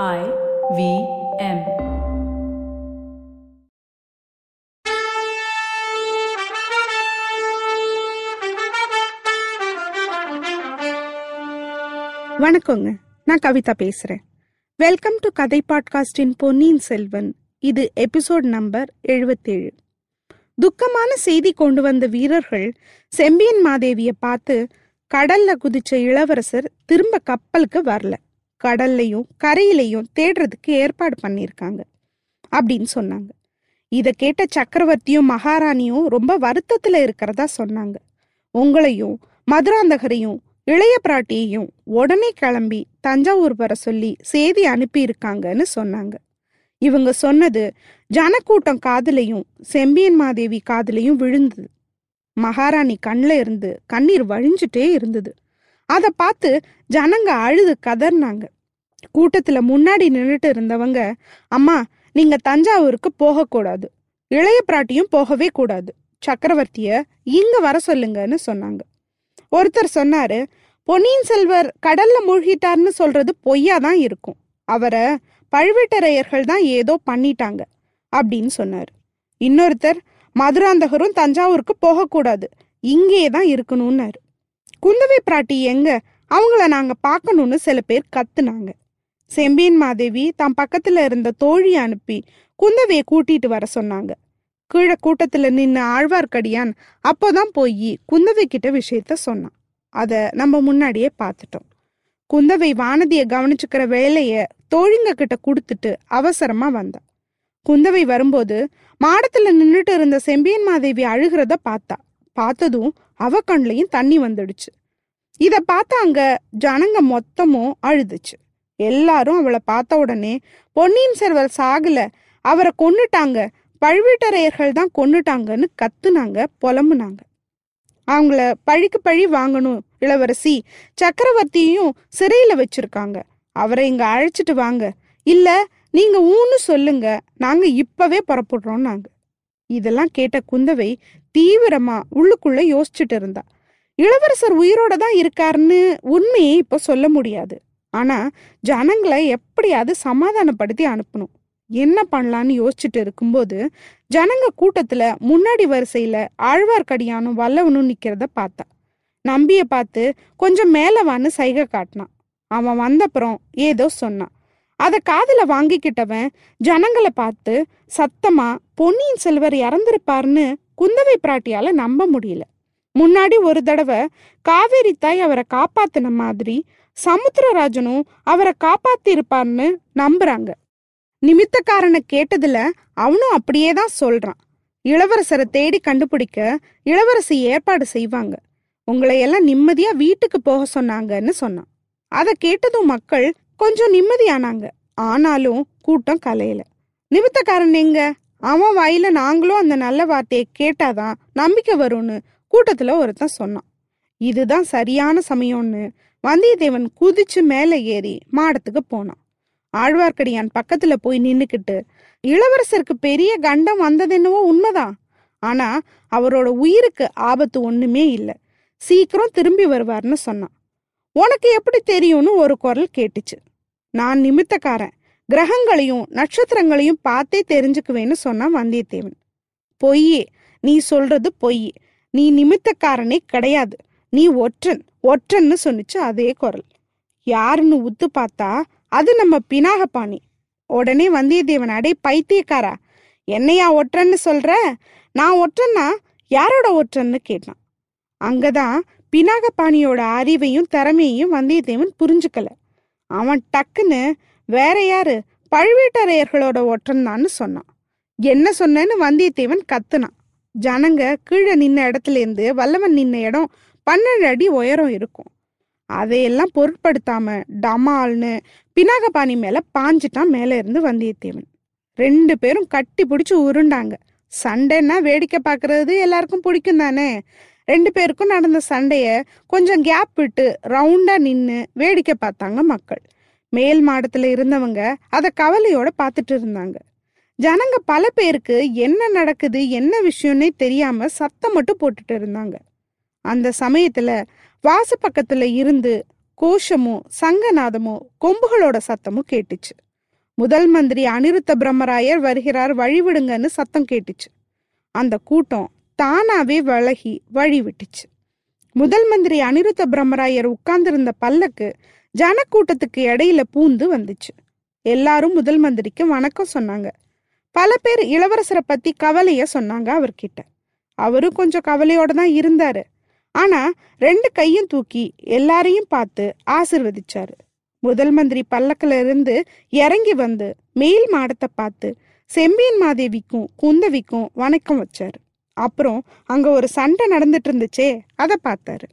I V M. வணக்கங்க. நான் கவிதா பேசுறேன். வெல்கம் டு கதை பாட்காஸ்டின் பொன்னியின் செல்வன். இது எபிசோட் நம்பர் எழுபத்தேழு துக்கமான செய்தி கொண்டு வந்த வீரர்கள் செம்பியன் மாதேவிய பார்த்து கடல்ல குதிச்ச இளவரசர் திரும்ப கப்பலுக்கு வரல. கடல்லையும் கரையிலையும் தேடுறதுக்கு ஏற்பாடு பண்ணியிருக்காங்க அப்படின்னு சொன்னாங்க. இதை கேட்ட சக்கரவர்த்தியும் மகாராணியும் ரொம்ப வருத்தத்தில் இருக்கிறதா சொன்னாங்க. உங்களையும் மதுராந்தகரையும் இளைய பிராட்டியையும் உடனே கிளம்பி தஞ்சாவூர் வர சொல்லி செய்தி அனுப்பியிருக்காங்கன்னு சொன்னாங்க. இவங்க சொன்னது ஜனக்கூட்டம் காதுலையும் செம்பியன் மாதேவி காதுலையும் விழுந்தது. மகாராணி கண்ணில் இருந்து கண்ணீர் வழிஞ்சிட்டே இருந்தது. அதை பார்த்து ஜனங்க அழுது கதர்னாங்க. கூட்டத்தில் முன்னாடி நின்றுட்டு இருந்தவங்க அம்மா நீங்க தஞ்சாவூருக்கு போகக்கூடாது இளைய பிராட்டியும் போகவே கூடாது. சக்கரவர்த்திய இங்க வர சொல்லுங்கன்னு சொன்னாங்க. ஒருத்தர் சொன்னாரு பொன்னியின் செல்வர் கடல்ல மூழ்கிட்டார்னு சொல்றது பொய்யா தான் இருக்கும். அவரை பழுவேட்டரையர்கள் தான் ஏதோ பண்ணிட்டாங்க. அப்படின்னு சொன்னார். இன்னொருத்தர் மதுராந்தகரும் தஞ்சாவூருக்கு போகக்கூடாது இங்கே தான் இருக்கணும்னாரு. குந்தவை பிராட்டி எங்க? அவங்கள நாங்க பார்க்கணும்னு சில பேர் கத்துனாங்க. செம்பியன் மாதேவி தம் பக்கத்துல இருந்த தோழி அனுப்பி குந்தவையை கூட்டிட்டு வர சொன்னாங்க. கீழே கூட்டத்துல நின்று ஆழ்வார்க்கடியான் அப்போதான் போய் குந்தவை கிட்ட விஷயத்த சொன்னான். அத நம்ம முன்னாடியே பார்த்துட்டோம். குந்தவை வானதியை கவனிச்சுக்கிற வேலைய தோழிங்க கிட்ட கொடுத்துட்டு அவசரமா வந்தா. குந்தவை வரும்போது மாடத்துல நின்றுட்டு இருந்த செம்பியன் மாதேவி அழுகிறத பார்த்தா. பார்த்ததும் அவ கண்லையும் தண்ணி வந்துடுச்சு. இத பார்த்தா அங்க ஜனங்க மொத்தமும் அழுதுச்சு. எல்லாரும் அவளை பார்த்த உடனே பொன்னியின் செல்வர் சாகல. அவரை கொன்னுட்டாங்க. பழுவேட்டரையர்கள் தான் கொன்னுட்டாங்கன்னு கத்துனாங்க புலம்புனாங்க. அவங்கள பழிக்கு பழி வாங்கணும் இளவரசி. சக்கரவர்த்தியையும் சிறையில வச்சிருக்காங்க. அவரை இங்க அழைச்சிட்டு வாங்க. இல்ல நீங்க ஊன்னு சொல்லுங்க. நாங்க இப்பவே புறப்படுறோம் நாங்க. இதெல்லாம் கேட்ட குந்தவை தீவிரமா உள்ளுக்குள்ள யோசிச்சுட்டு இருந்தா. இளவரசர் உயிரோட தான் இருக்காருன்னு உண்மையை இப்ப சொல்ல முடியாது. ஆனால் ஜனங்களை எப்படியாவது சமாதானப்படுத்தி அனுப்பணும். என்ன பண்ணலான்னு யோசிச்சுட்டு இருக்கும்போது ஜனங்க கூட்டத்தில் முன்னாடி வரிசையில் ஆழ்வார்க்கடியானும் வல்லவனும் நிற்கிறத பார்த்தா. நம்பிய பார்த்து கொஞ்சம் மேலே வான்னு சைகை காட்டினான். அவன் வந்தப்புறம் ஏதோ சொன்னான். அதை காதில் வாங்கிக்கிட்டவன் ஜனங்களை பார்த்து சத்தமா பொன்னியின் செல்வர் இறந்திருப்பாருன்னு குந்தவை பிராட்டியால நம்ப முடியல. முன்னாடி ஒரு தடவை காவேரி தாய் அவரை காப்பாத்தின மாதிரி சமுத்திரராஜனும் அவரை காப்பாத்தி இருப்பார்னு நம்புறாங்க. நிமித்தக்காரனை கேட்டதுல அவனும் அப்படியே தான் சொல்றான். இளவரசரை தேடி கண்டுபிடிக்க இளவரசி ஏற்பாடு செய்வாங்க. உங்களை எல்லாம் நிம்மதியா வீட்டுக்கு போக சொன்னாங்கன்னு சொன்னான். அதை கேட்டதும் மக்கள் கொஞ்சம் நிம்மதியானாங்க. ஆனாலும் கூட்டம் கலையில. நிமித்தக்காரன் எங்க? அவன் வாயில நாங்களும் அந்த நல்ல வார்த்தையை கேட்டாதான் நம்பிக்கை வரும்னு கூட்டத்துல ஒருத்தன் சொன்னான். இதுதான் சரியான சமயம்னு வந்தியத்தேவன் குதிச்சு மேலே ஏறி மாடத்துக்கு போனான். ஆழ்வார்க்கடியான் பக்கத்துல போய் நின்னுக்கிட்டு இளவரசருக்கு பெரிய கண்டம் வந்ததென்னவோ உண்மைதான். ஆனா அவரோட உயிருக்கு ஆபத்து ஒண்ணுமே இல்லை. சீக்கிரம் திரும்பி வருவார்னு சொன்னான். உனக்கு எப்படி தெரியும்னு ஒரு குரல் கேட்டுச்சு. நான் நிமித்தக்காரன். கிரகங்களையும் நட்சத்திரங்களையும் பார்த்தே தெரிஞ்சுக்குவேன்னு சொன்னான் வந்தியத்தேவன். பொய்யே நீ சொல்றது பொய் நீ நிமித்தக்காரனே கிடையாது. நீ ஒற்றன். ஒற்றன்னு சொன்னிச்சு அதே குரல். யாருன்னு உத்து பார்த்தா அது நம்ம பினாகபாணி. உடனே வந்தியத்தேவன் அடே பைத்தியக்காரா என்னையா ஒற்றன்னு சொல்ற? நான் ஒற்றன்னா யாரோட ஒற்றன்னு கேட்டான். அங்கதான் பினாகபாணியோட அறிவையும் திறமையையும் வந்தியத்தேவன் புரிஞ்சுக்கல. அவன் டக்குன்னு வேற யாரு? பழுவேட்டரையர்களோட ஒற்றன் தான்னு சொன்னான். என்ன சொன்னேன்னு வந்தியத்தேவன் கத்துனான். ஜனங்க கீழே நின்ன இடத்துல இருந்து வல்லவன் நின்ன இடம் பன்னெண்டு அடி உயரம் இருக்கும். அதையெல்லாம் பொருட்படுத்தாம டமால்னு பினாகபாணி மேல பாஞ்சிட்டான் மேலே இருந்து வந்தியத்தேவன். ரெண்டு பேரும் கட்டி பிடிச்சி உருண்டாங்க. சண்டைன்னா வேடிக்கை பார்க்கறது எல்லாருக்கும் பிடிக்கும் தானே? ரெண்டு பேருக்கும் நடந்த சண்டைய கொஞ்சம் கேப் விட்டு ரவுண்டா நின்று வேடிக்கை பார்த்தாங்க மக்கள். மேல் மாடத்துல இருந்தவங்க அதை கவலையோட பார்த்துட்டு இருந்தாங்க. ஜனங்க பல பேருக்கு என்ன நடக்குது என்ன விஷயம்னே தெரியாம சத்தம் மட்டும் போட்டுட்டு இருந்தாங்க. அந்த சமயத்துல வாச பக்கத்துல இருந்து கோஷமும் சங்கநாதமும் கொம்புகளோட சத்தமும் கேட்டுச்சு. முதல் மந்திரி அனிருத்த பிரம்மராயர் வருகிறார் வழிவிடுங்கன்னு சத்தம் கேட்டுச்சு. அந்த கூட்டம் தானாவே விலகி வழி விட்டுச்சு. முதல் மந்திரி அனிருத்த பிரம்மராயர் உட்கார்ந்திருந்த பல்லக்கு ஜனக்கூட்டத்துக்கு இடையில பூந்து வந்துச்சு. எல்லாரும் முதல் மந்திரிக்கு வணக்கம் சொன்னாங்க. பல பேர் இளவரசரை பத்தி கவலைய சொன்னாங்க அவர்கிட்ட. அவரும் கொஞ்சம் கவலையோட தான் இருந்தாரு. ஆனா ரெண்டு கையும் தூக்கி எல்லாரையும் பார்த்து ஆசிர்வதிச்சாரு. முதல் மந்திரி பல்லக்குல இருந்து இறங்கி வந்து மேல் மாடத்தை பார்த்து செம்பியன் மாதேவிக்கும் குந்தவிக்கும் வணக்கம் வச்சாரு. அப்புறம் அங்க ஒரு சண்டை நடந்துட்டு இருந்துச்சே அதை பார்த்தாரு.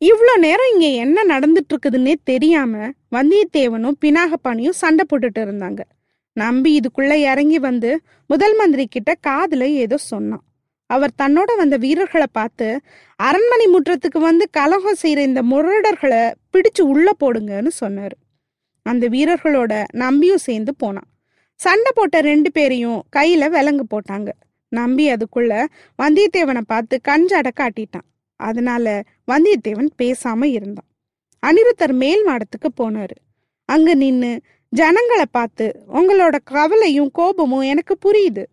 இவ்வளோ நேரம் இங்க என்ன நடந்துட்டு இருக்குதுன்னே தெரியாம வந்தியத்தேவனும் பினாகப்பாணியும் சண்டை போட்டுட்டு இருந்தாங்க. நம்பி இதுக்குள்ள இறங்கி வந்து முதல் மந்திரி கிட்ட காதுல ஏதோ சொன்னான். அவர் தன்னோட வந்த வீரர்களை பார்த்து அரண்மனை முற்றத்துக்கு வந்து கலகம் செய்கிற இந்த முரடர்களை பிடிச்சு உள்ளே போடுங்கன்னு சொன்னார். அந்த வீரர்களோட நம்பியும் சேர்ந்து போனான். சண்டை போட்ட ரெண்டு பேரையும் கையில் விலங்கு போட்டாங்க. நம்பி அதுக்குள்ள வந்தியத்தேவனை பார்த்து கஞ்சாட காட்டிட்டான். அதனால வந்தியத்தேவன் பேசாம இருந்தான். அனிருத்தர் மேல் மாடத்துக்கு போனாரு. அங்க நின்னு ஜனங்களை பார்த்து உங்களோட கவலையும் கோபமும் எனக்கு புரியுது.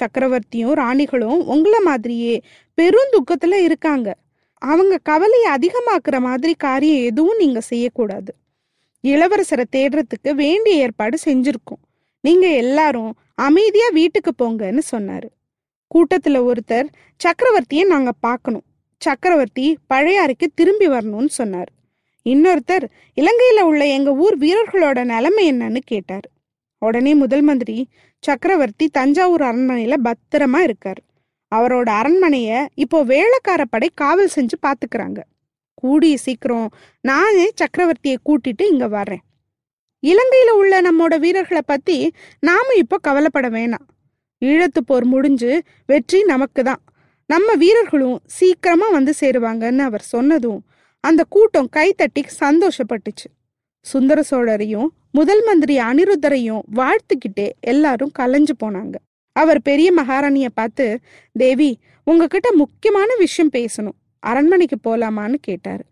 சக்கரவர்த்தியும் ராணிகளும் உங்களை மாதிரியே பெருந்துக்கத்துல இருக்காங்க. அவங்க கவலையை அதிகமாக்குற மாதிரி காரியம் எதுவும் நீங்க செய்யக்கூடாது. இளவரசரை தேடுறதுக்கு வேண்டிய ஏற்பாடு செஞ்சிருக்கோம். நீங்க எல்லாரும் அமைதியா வீட்டுக்கு போங்கன்னு சொன்னாரு. கூட்டத்துல ஒருத்தர் சக்கரவர்த்தியை நாங்க பார்க்கணும் சக்கரவர்த்தி பழையாறைக்கு திரும்பி வரணும்னு சொன்னார். இன்னொருத்தர் இலங்கையில உள்ள எங்க ஊர் வீரர்களோட நிலைமை என்னன்னு கேட்டார். உடனே முதல் மந்திரி சக்கரவர்த்தி தஞ்சாவூர் அரண்மனையில பத்திரமா இருக்காரு. அவரோட அரண்மனைய இப்போ வேளக்கார படை காவல் செஞ்சு பாத்துக்கிறாங்க. கூடிய சீக்கிரம் நானே சக்கரவர்த்தியை கூட்டிட்டு இங்க வர்றேன். இலங்கையில உள்ள நம்மோட வீரர்களை பத்தி நாம இப்போ கவலைப்பட வேணாம். ஈழத்து போர் முடிஞ்சு வெற்றி நமக்கு தான் நம்ம வீரர்களும் சீக்கிரமா வந்து சேருவாங்கன்னு அவர் சொன்னதும் அந்த கூட்டம் கைத்தட்டி சந்தோஷப்பட்டுச்சு. சுந்தர சோழரையும் முதல் மந்திரி அனிருத்தரையும் வாழ்த்துக்கிட்டே எல்லாரும் கலைஞ்சு போனாங்க. அவர் பெரிய மகாராணிய பார்த்து தேவி உங்ககிட்ட முக்கியமான விஷயம் பேசணும். அரண்மனைக்கு போலாமான்னு கேட்டாரு.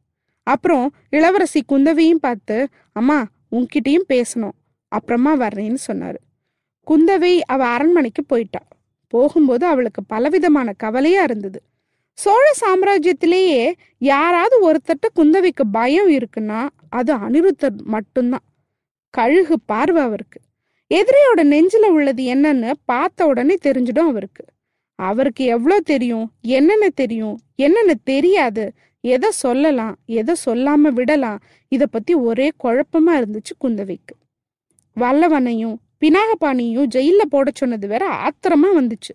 அப்புறம் இளவரசி குந்தவையும் பார்த்து அம்மா உன்கிட்டயும் பேசணும். அப்புறமா வர்றேன்னு சொன்னாரு. குந்தவை அவ அரண்மனைக்கு போயிட்டா. போகும்போது அவளுக்கு பலவிதமான கவலையா இருந்தது. சோழ சாம்ராஜ்யத்திலேயே யாராவது ஒருத்தட்ட குந்தவைக்கு பயம் இருக்குன்னா அது அனிருத்தர் மட்டும்தான். கழுகு பார்வை அவருக்கு. எதிரியோட நெஞ்சில் உள்ளது என்னன்னு பார்த்த உடனே தெரிஞ்சிடும் அவருக்கு. அவருக்கு எவ்வளோ தெரியும்? என்னென்ன தெரியும்? என்னென்ன தெரியாது. எதை சொல்லலாம்? எதை சொல்லாம விடலாம்? இதை பத்தி ஒரே குழப்பமா இருந்துச்சு குந்தவைக்கு. வல்லவனையும் பினாகபாணியும் ஜெயில போட சொன்னது வேற ஆத்திரமா வந்துச்சு.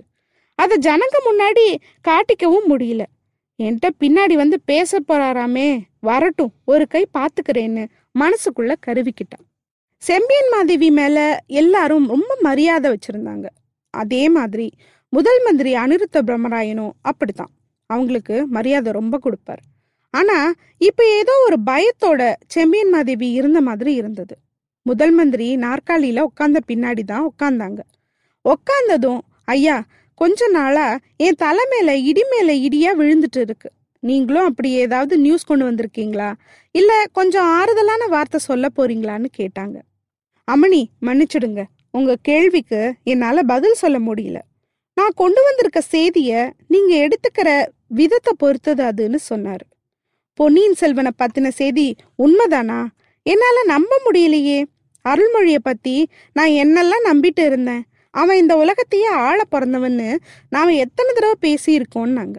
அதை ஜனங்க முன்னாடி காட்டிக்கவும் முடியல. என்கிட்ட பின்னாடி வந்து பேச போறாராமே வரட்டும் ஒரு கை பார்த்துக்கிறேன்னு மனசுக்குள்ள கருவிக்கிட்டான். செம்பியன் மாதேவி மேல எல்லாரும் ரொம்ப மரியாதை வச்சிருந்தாங்க. அதே மாதிரி முதல் மந்திரி அனிருத்த பிரம்மராயனும் அப்படித்தான். அவங்களுக்கு மரியாதை ரொம்ப கொடுப்பார். ஆனா இப்ப ஏதோ ஒரு பயத்தோட செம்பியன் மாதேவி இருந்த மாதிரி இருந்தது. முதல் மந்திரி நாற்காலியில உட்காந்த பின்னாடி தான் உட்காந்தாங்க உட்காந்ததும் ஐயா கொஞ்ச நாளா என் தலை மேல இடி மேல இடியா விழுந்துட்டு இருக்கு நீங்களும் அப்படி ஏதாவது நியூஸ் கொண்டு வந்திருக்கீங்களா? இல்ல கொஞ்சம் ஆறுதலான வார்த்தை சொல்ல போறீங்களான்னு கேட்டாங்க. அமணி மன்னிச்சிடுங்க. உங்க கேள்விக்கு என்னால பதில் சொல்ல முடியல. நான் கொண்டு வந்திருக்க செய்திய நீங்க எடுத்துக்கிற விதத்தை பொறுத்தது அதுன்னு சொன்னாரு. பொன்னியின் செல்வனை பத்தின செய்தி உண்மைதானா? என்னால நம்ப முடியலையே. அருள்மொழிய பத்தி நான் என்னெல்லாம் நம்பிட்டு இருந்தேன்? அவன் இந்த உலகத்தையே ஆள பிறந்தவன்னு நாம எத்தனை தடவை பேசியிருக்கோம்னாங்க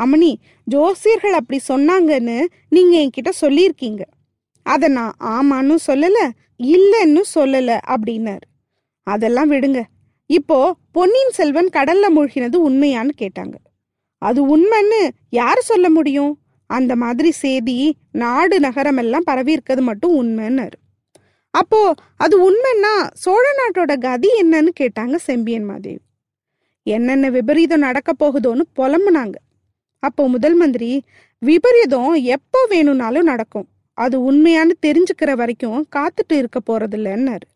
அம்மணி ஜோசியர்கள் அப்படி சொன்னாங்கன்னு நீங்க என்கிட்ட சொல்லியிருக்கீங்க. அதை நான் ஆமான்னு சொல்லல இல்லைன்னு சொல்லல அப்படின்னாரு. அதெல்லாம் விடுங்க. இப்போ பொன்னியின் செல்வன் கடல்ல மூழ்கினது உண்மையான்னு கேட்டாங்க. அது உண்மைன்னு யார் சொல்ல முடியும்? அந்த மாதிரி செய்தி நாடு நகரம் எல்லாம் பரவி இருக்கிறது மட்டும் உண்மைன்னாரு. அப்போ அது உண்மைன்னா சோழ நாட்டோட கதி என்னன்னு கேட்டாங்க செம்பியன் மாதேவி. என்னென்ன விபரீதம் நடக்க போகுதோன்னு புலம்புனாங்க. அப்போ முதல் மந்திரி விபரீதம் எப்போ வேணும்னாலும் நடக்கும். அது உண்மையான்னு தெரிஞ்சுக்கிற வரைக்கும் காத்துட்டு இருக்க போறதில்லன்னாரு.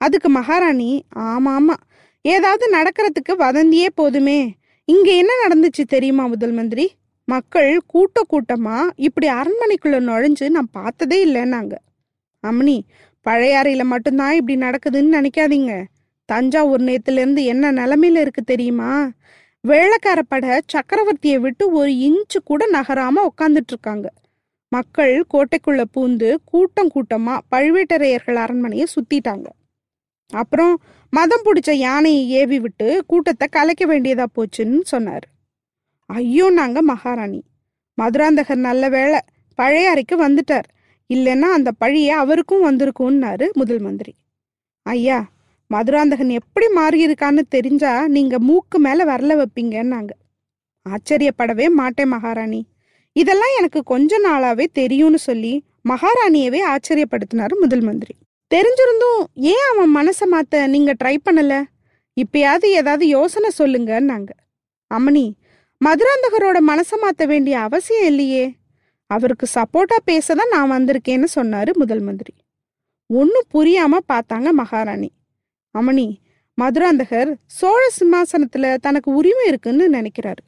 அதுக்கு மகாராணி ஆமா ஆமா ஏதாவது நடக்கிறதுக்கு வதந்தியே போதுமே. இங்க என்ன நடந்துச்சு தெரியுமா முதல் மந்திரி? மக்கள் கூட்ட கூட்டமா இப்படி அரண்மனைக்குள்ள நுழைஞ்சு நான் பார்த்ததே இல்லைன்னாங்க. அம்மனி பழையாறையில் மட்டும்தான் இப்படி நடக்குதுன்னு நினைக்காதீங்க. தஞ்சாவூர் நேத்துலேருந்து என்ன நிலமையில இருக்கு தெரியுமா? வேளக்கார படை சக்கரவர்த்தியை விட்டு ஒரு இன்ச்சு கூட நகராம உட்காந்துட்டு இருக்காங்க. மக்கள் கோட்டைக்குள்ள பூந்து கூட்டம் கூட்டமா பழுவேட்டரையர்கள் அரண்மனையை சுத்திட்டாங்க. அப்புறம் மதம் பிடிச்ச யானையை ஏவி விட்டு கூட்டத்தை கலைக்க வேண்டியதா போச்சுன்னு சொன்னார். ஐயோ நாங்க மகாராணி. மதுராந்தகர் நல்ல வேளை பழைய அறைக்கு வந்துட்டார். இல்லைன்னா அந்த பழிய அவருக்கும் வந்திருக்கும்னாரு முதல் மந்திரி. ஐயா மதுராந்தகன் எப்படி மாறியிருக்கான்னு தெரிஞ்சா நீங்க மூக்கு மேல வரல வைப்பீங்கன்னாங்க. ஆச்சரியப்படவே மாட்டேன் மகாராணி. இதெல்லாம் எனக்கு கொஞ்ச நாளாவே தெரியும்னு சொல்லி மகாராணியவே ஆச்சரியப்படுத்தினாரு முதல் மந்திரி. தெரிஞ்சிருந்தும் ஏன் அவன் மனசை மாத்த நீங்க ட்ரை பண்ணல? இப்பயாவது ஏதாவது யோசனை சொல்லுங்கன்னாங்க. அம்மணி மதுராந்தகரோட மனசை மாத்த வேண்டிய அவசியம் இல்லையே. அவருக்கு சப்போர்ட்டா பேசதான் நான் வந்திருக்கேன்னு சொன்னாரு முதல் மந்திரி. ஒன்றும் புரியாம பார்த்தாங்க மகாராணி. அமணி மதுராந்தகர் சோழ சிம்மாசனத்துல தனக்கு உரிமை இருக்குன்னு நினைக்கிறாரு.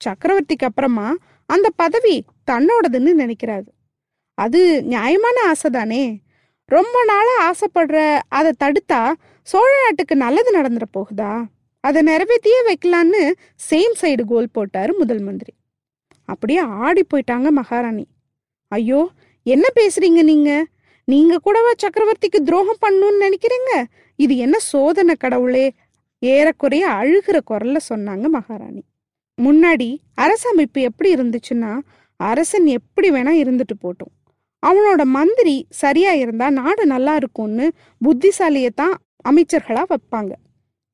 சக்கரவர்த்திக்கு அப்புறமா அந்த பதவி தன்னோடதுன்னு நினைக்கிறாரு. அது நியாயமான ஆசை தானே ரொம்ப நாளா ஆசைப்படுற அதை தடுத்தா சோழ நாட்டுக்கு நல்லது நடந்துட போகுதா? அதை நிறைவேற்றியே வைக்கலான்னு சேம் சைடு கோல் போட்டாரு முதல் மந்திரி. அப்படியே ஆடி போயிட்டாங்க மகாராணி. ஐயோ என்ன பேசுறீங்க நீங்க? நீங்க கூடவா சக்கரவர்த்திக்கு துரோகம் பண்ணுன்னு நினைக்கிறீங்க? இது என்ன சோதனை கடவுளே? ஏறக்குறைய அழுகிற குரல்ல சொன்னாங்க மகாராணி. முன்னாடி அரசமைப்பு எப்படி இருந்துச்சுன்னா அரசன் எப்படி வேணா இருந்துட்டு போட்டோம். அவனோட மந்திரி சரியா இருந்தா நாடு நல்லா இருக்கும்னு புத்திசாலியை தான் அமைச்சர்களா வைப்பாங்க.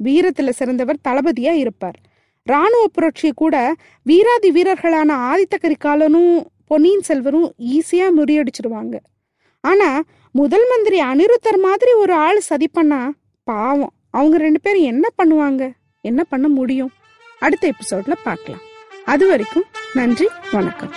வீரத்துல சிறந்தவர் தளபதியா இருப்பார். ராணுவ புரட்சியை கூட வீராதி வீரர்களான ஆதித்த கரிகாலனும் பொன்னியின் செல்வரும் ஈஸியாக முறியடிச்சிடுவாங்க ஆனால் முதல் மந்திரி அனிருத்தர் மாதிரி ஒரு ஆள் சதி பண்ணா பாவம். அவங்க ரெண்டு பேரும் என்ன பண்ணுவாங்க? என்ன பண்ண முடியும்? அடுத்த எபிசோட்ல பார்க்கலாம். அது வரைக்கும் நன்றி வணக்கம்.